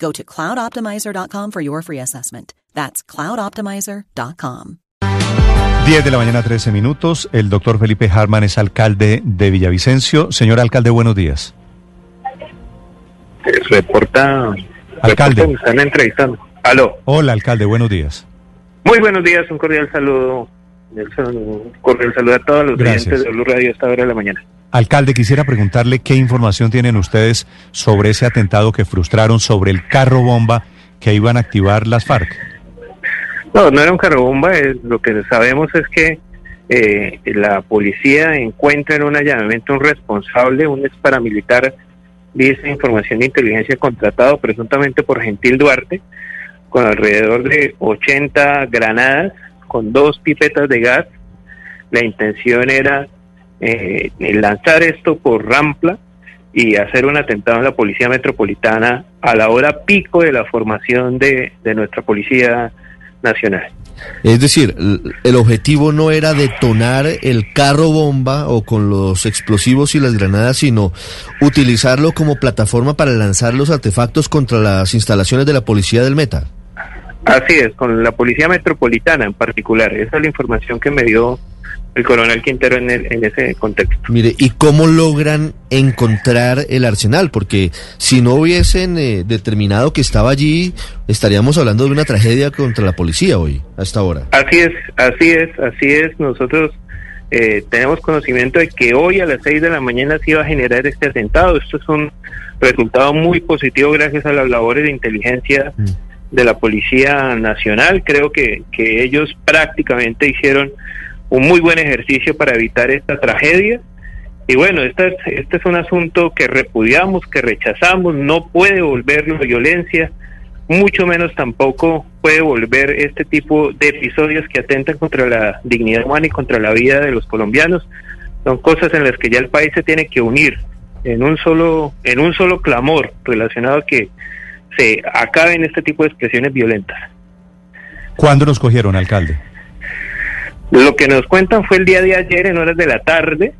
Go to cloudoptimizer.com for your free assessment. That's cloudoptimizer.com. 10 de la mañana, 13 minutos. El doctor Felipe Harman es alcalde de Villavicencio. Señor alcalde, buenos días. Reporta. Alcalde. reporta, me están entrevistando. Aló. Hola, alcalde, buenos días. Muy buenos días, un cordial saludo. Un cordial saludo a todos los Gracias. oyentes de Blue Radio a esta hora de la mañana. Alcalde, quisiera preguntarle qué información tienen ustedes sobre ese atentado que frustraron sobre el carro bomba que iban a activar las FARC. No, no era un carro bomba. es- lo que sabemos es que eh, la policía encuentra en un allanamiento un responsable, un ex paramilitar, dice información de inteligencia contratado presuntamente por Gentil Duarte, con alrededor de 80 granadas, con dos pipetas de gas. La intención era eh, lanzar esto por Rampla y hacer un atentado en la Policía Metropolitana a la hora pico de la formación de, de nuestra Policía Nacional. Es decir, el- el objetivo no era detonar el carro bomba o con los explosivos y las granadas, sino utilizarlo como plataforma para lanzar los artefactos contra las instalaciones de la policía del Meta. Así es, con la Policía Metropolitana en particular. Esa es la información que me dio el coronel Quintero en, el- en ese contexto. Mire, ¿y cómo logran encontrar el arsenal? Porque si no hubiesen eh, determinado que estaba allí, estaríamos hablando de una tragedia contra la policía hoy, a esta hora. Así es, así es, así es. Nosotros eh, tenemos conocimiento de que hoy a las 6 de la mañana se iba a generar este atentado. Esto es un resultado muy positivo gracias a las labores de inteligencia Mm. de la Policía Nacional. Creo que, que ellos prácticamente hicieron un muy buen ejercicio para evitar esta tragedia. Y bueno, este es, este es un asunto que repudiamos, que rechazamos, no puede volverlo violencia, mucho menos tampoco puede volver este tipo de episodios que atentan contra la dignidad humana y contra la vida de los colombianos. Son cosas en las que ya el país se tiene que unir en un solo, en un solo clamor relacionado a que se acaben este tipo de expresiones violentas. ¿Cuándo nos cogieron, alcalde? Lo que nos cuentan fue el día de ayer en horas de la tarde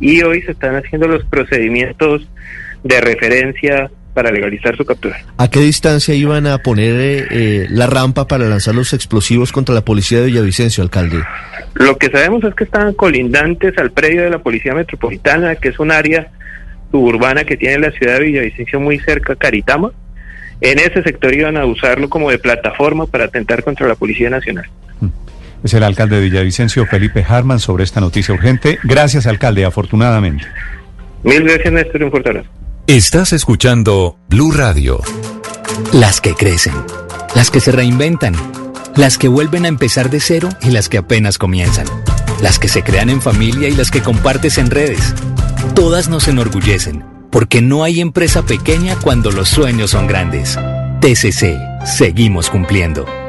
y hoy se están haciendo los procedimientos de referencia para legalizar su captura. ¿A qué distancia iban a poner eh, eh, la rampa para lanzar los explosivos contra la policía de Villavicencio, alcalde? Lo que sabemos es que están colindantes al predio de la Policía Metropolitana, que es un área suburbana que tiene la ciudad de Villavicencio muy cerca Caritama. En ese sector iban a usarlo como de plataforma para atentar contra la Policía Nacional. Es el alcalde de Villavicencio, Felipe Harman, sobre esta noticia urgente. Gracias, alcalde, afortunadamente. Mil gracias, Néstor, un fuerte abrazo. Estás escuchando Blue Radio. Las que crecen, las que se reinventan, las que vuelven a empezar de cero y las que apenas comienzan, las que se crean en familia y las que compartes en redes. Todas nos enorgullecen, porque no hay empresa pequeña cuando los sueños son grandes. TCC, seguimos cumpliendo.